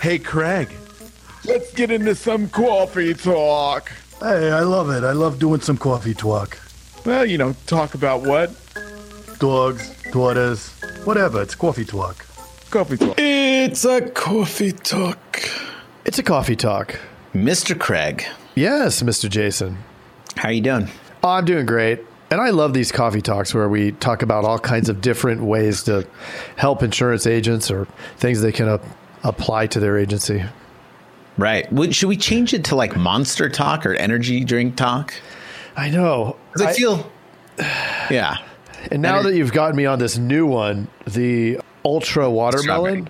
Hey, Craig, let's get into some coffee talk. Hey, I love it. I love doing some coffee talk. Well, you know, talk about what? Dogs, daughters, whatever. It's coffee talk. Coffee talk. It's a coffee talk. It's a coffee talk. Mr. Craig, Yes, Mr. Jason. how you doing? Oh, I'm doing great. And I love these coffee talks where we talk about all kinds of different ways to help insurance agents or things they can uh, apply to their agency. Right. Would- Should we change it to like monster talk or energy drink talk? I know. I, I- feel, yeah. and now Ener- that you've gotten me on this new one, the Ultra Watermelon,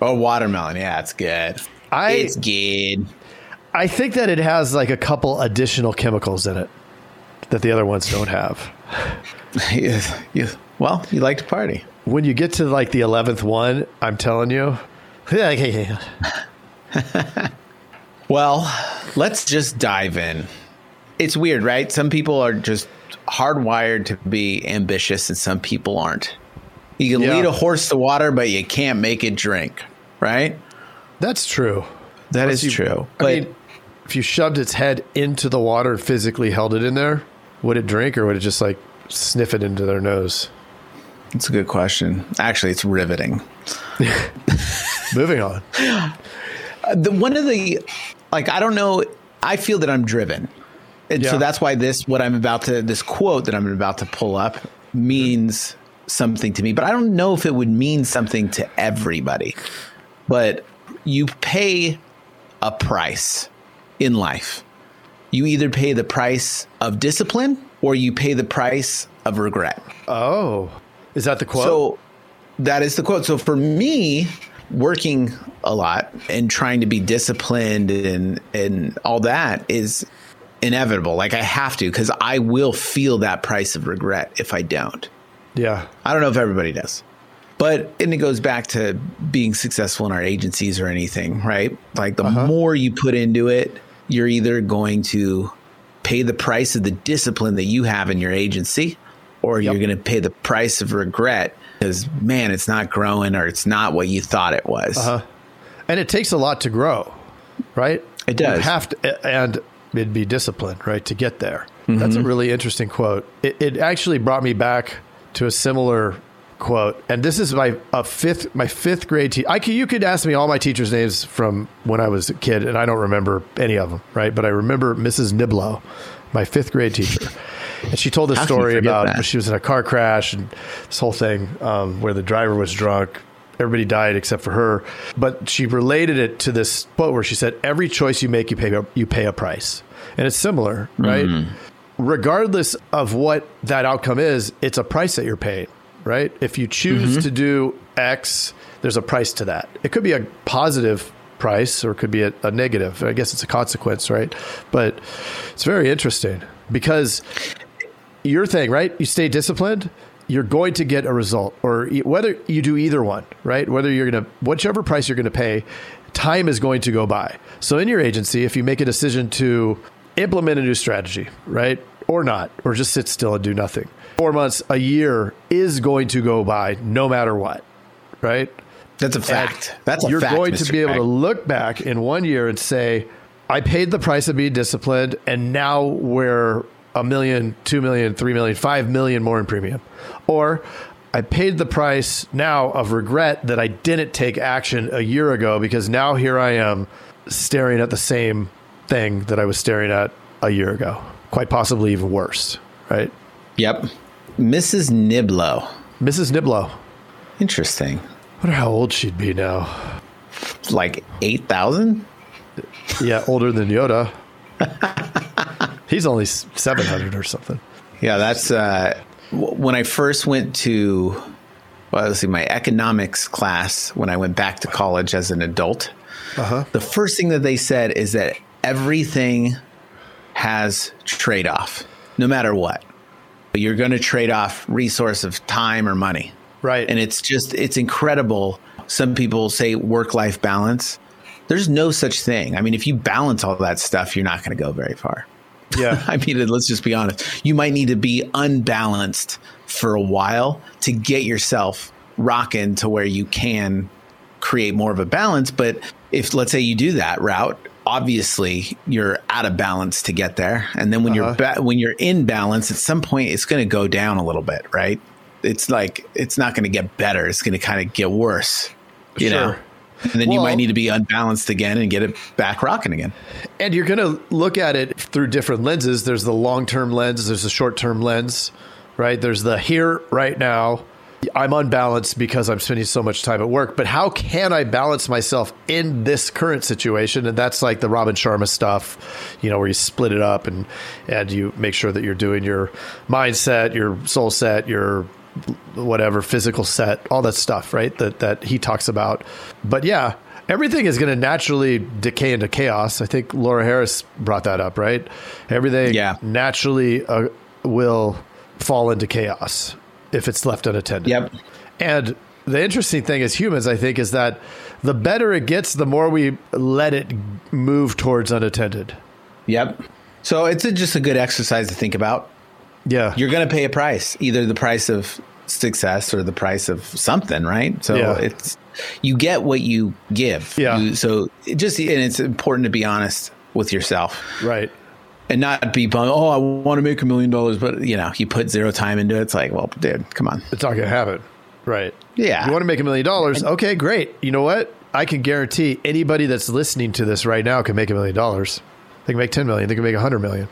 Oh, watermelon. Yeah, it's good. I- it's good. I think that it has like a couple additional chemicals in it that the other ones don't have. You- well, you like to party. When you get to like the 11th one, I'm telling you, Well, let's just dive in. It's weird, right? Some people are just hardwired to be ambitious and some people aren't. You can Yeah. lead a horse to water, but you can't make it drink, right? that's true. That Unless is you- true. I But mean, if you shoved its head into the water and physically held it in there, would it drink or would it just like sniff it into their nose? That's a good question. Actually, it's riveting. Moving on. the one of the like I don't know. I feel that I'm driven, and so that's why this what I'm about to this quote that I'm about to pull up means something to me. But I don't know if it would mean something to everybody. But you pay a price in life. You either pay the price of discipline or you pay the price of regret. Oh, is that the quote? So that is the quote. So for me, working a lot and trying to be disciplined and and all that is inevitable. Like I have to because I will feel that price of regret if I don't. yeah. I don't know if everybody does. But and it goes back to being successful in our agencies or anything, right? Like the uh-huh. more you put into it, you're either going to pay the price of the discipline that you have in your agency or you're going to pay the price of regret because man, it's not growing or it's not what you thought it was. Uh-huh. And it takes a lot to grow, right? It does. You have to, and it'd be disciplined, right, to get there. Mm-hmm. That's a really interesting quote. It, it actually brought me back to a similar quote, and this is my a fifth my fifth grade teacher. You could ask me all my teachers' names from when I was a kid, and I don't remember any of them, right? But I remember Mrs. Niblo, my fifth grade teacher. And she told this How can you story about that? she was in a car crash and this whole thing um, where the driver was drunk. Everybody died except for her. But she related it to this quote where she said, "Every choice you make, you pay you pay a price." And it's similar, right? Regardless of what that outcome is, it's a price that you're paying, right? If you choose to do X, there's a price to that. It could be a positive price or it could be a, a negative. I guess it's a consequence, right? But it's very interesting because your thing, right? You stay disciplined, you're going to get a result, or whether you do either one, right? Whether you're going to, whichever price you're going to pay, time is going to go by. So in your agency, if you make a decision to implement a new strategy, right? Or not, or just sit still and do nothing, four months, a year is going to go by no matter what, right? That's a fact. That's a fact. you're fact. going Mr. to be able to look back in one year and say, I paid the price of being disciplined, and now we're a million, two million, three million, five million more in premium. Or I paid the price now of regret that I didn't take action a year ago because now here I am staring at the same thing that I was staring at a year ago. Quite possibly even worse, right? Yep. Mrs. Niblo. Mrs. Niblo. Interesting. wonder how old she'd be now. Like 8,000? Yeah, older than Yoda. He's only 700 or something. Yeah, that's uh, when I first went to, well, let's see, my economics class when I went back to college as an adult. The first thing that they said is that everything has trade off, no matter what. But you're going to trade off resource of time or money. Right. And it's just, it's incredible. Some people say work life balance. There's no such thing. I mean, if you balance all that stuff, you're not going to go very far. Yeah. I mean, let's just be honest. You might need to be unbalanced for a while to get yourself rocking to where you can create more of a balance. But if let's say you do that route, obviously you're out of balance to get there. And then when Uh-huh. you're ba- when you're in balance, at some point it's going to go down a little bit, right? It's like it's not going to get better. It's going to kind of get worse, you Sure. know. And then you might need to be unbalanced again and get it back rocking again. And you're going to look at it through different lenses. There's the long term lens, there's the short term lens, right? There's the here, right now. I'm unbalanced because I'm spending so much time at work, but how can I balance myself in this current situation? And that's like the Robin Sharma stuff, you know, where you split it up and and you make sure that you're doing your mindset, your soul set, your whatever physical set, all that stuff, right? That that he talks about. But yeah, everything is going to naturally decay into chaos. I think Laura Harris brought that up, right? Everything Yeah. naturally uh, will fall into chaos if it's left unattended. Yep. And the interesting thing as humans, I think, is that the better it gets, the more we let it move towards unattended. Yep. So it's a, just a good exercise to think about. Yeah. You're going to pay a price, either the price of success or the price of something, right? So Yeah. it's you get what you give. Yeah. You- so it just and it's important to be honest with yourself right. and not be bum- oh I want to make a million dollars, but you know you put zero time into it. It's like well, dude, come on. It's not to happen. Right. Yeah. You want to make a million dollars? Okay, great. You know what? I can guarantee anybody that's listening to this right now can make a million dollars. They can make 10 million. They can make a 100 million.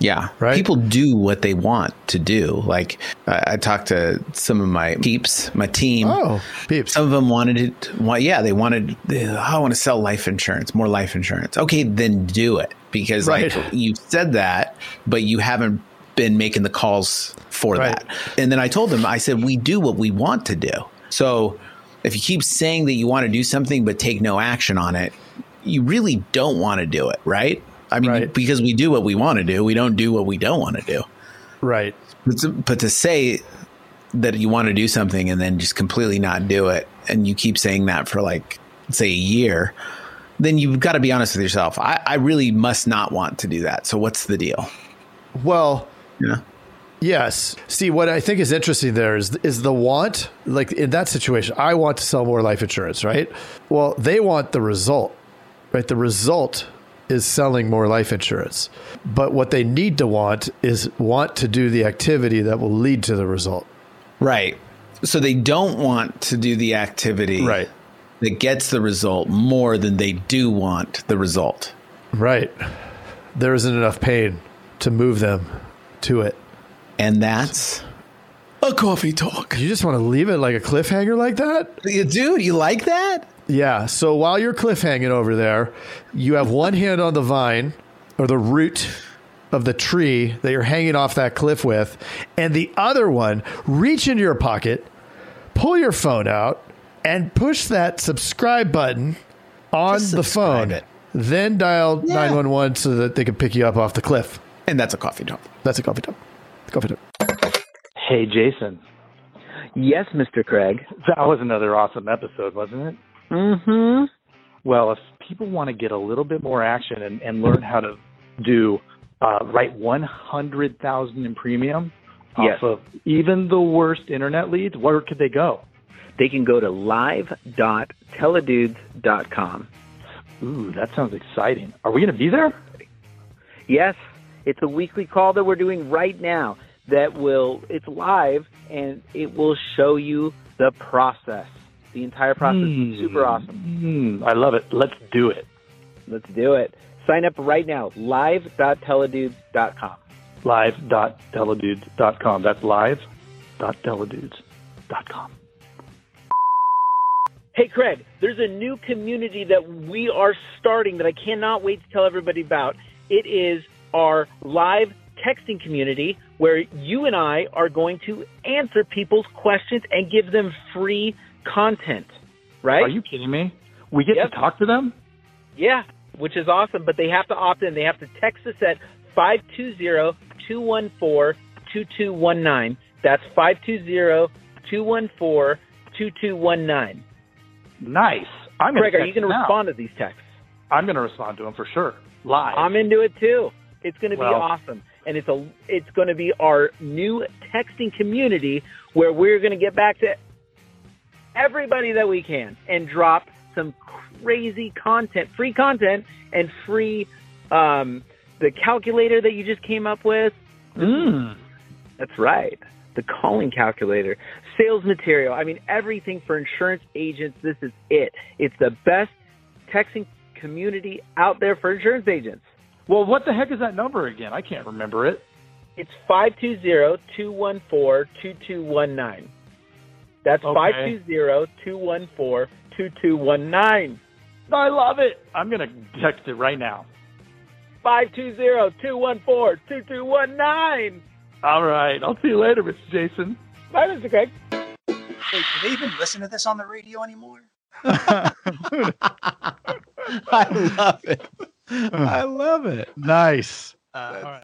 Yeah. Right? People do what they want to do. Like I, I talked to some of my peeps, my team. Oh, peeps. Some of them wanted it. Well, yeah, they wanted. "Oh, I want to sell life insurance, more life insurance. Okay, then do it because Right. like you said that, but you haven't been making the calls for Right. that. And then I told them, I said, we do what we want to do. So if you keep saying that you want to do something but take no action on it, you really don't want to do it, right? I mean, Right. because we do what we want to do, we don't do what we don't want to do. Right. But to, but to say that you want to do something and then just completely not do it, and you keep saying that for like, say, a year, then you've got to be honest with yourself. I, I really must not want to do that. So what's the deal? Well, yeah. Yes. See, what I think is interesting there is is the want, like in that situation, I want to sell more life insurance, right? Well, they want the result, right? The result is selling more life insurance. But what they need to want is want to do the activity that will lead to the result. Right. So they don't want to do the activity Right. that gets the result more than they do want the result. Right. There isn't enough pain to move them to it. And that's a coffee talk. You just want to leave it like a cliffhanger like that? Dude, you like that? Yeah. So while you're cliffhanging over there, you have one hand on the vine or the root of the tree that you're hanging off that cliff with, and the other one reach into your pocket, pull your phone out, and push that subscribe button on Just the phone. it. Then dial Yeah. 911 so that they can pick you up off the cliff. And that's a coffee talk. That's a coffee talk. Coffee talk. Hey, Jason. Yes, Mr. Craig. That was another awesome episode, wasn't it? Mm-hmm. Well, if people want to get a little bit more action and, and learn how to do uh, write 100,000 in premium Yes. off of even the worst internet leads, where could they go? They can go to live.theidudes.com. Ooh, that sounds exciting. Are we going to be there? Yes, it's a weekly call that we're doing right now that will, it's live and it will show you the process. The entire process Hmm. is super awesome. Hmm, I love it. Let's do it. Let's do it. Sign up right now, live.theidudes.com. Live.theidudes.com. That's live.theidudes.com. Hey, Craig, there's a new community that we are starting that I cannot wait to tell everybody about. It is our live texting community where you and I are going to answer people's questions and give them free content, right? Are you kidding me? We get Yep. to talk to them? Yeah, which is awesome, but they have to opt in. They have to text us at 520-214-2219. That's 520-214-2219. Nice. I'm Craig, are you going to respond to these texts? I'm going to respond to them for sure. Live. I'm into it too. It's going to be Well- awesome, and it's a it's going to be our new texting community where we're going to get back to everybody that we can and drop some crazy content, free content, and free um, the calculator that you just came up with. Mm. That's right. The calling calculator, sales material. I mean, everything for insurance agents. This is it. It's the best texting community out there for insurance agents. Well, what the heck is that number again? I can't remember it. It's 520-214-2219. That's Okay. 520-214-2219. I love it. I'm going to text it right now. 520-214-2219. All right. I'll see you later, Mr. Jason. Bye, Mr. Craig. Wait, do they even listen to this on the radio anymore? I love it. I love it. Nice. Uh,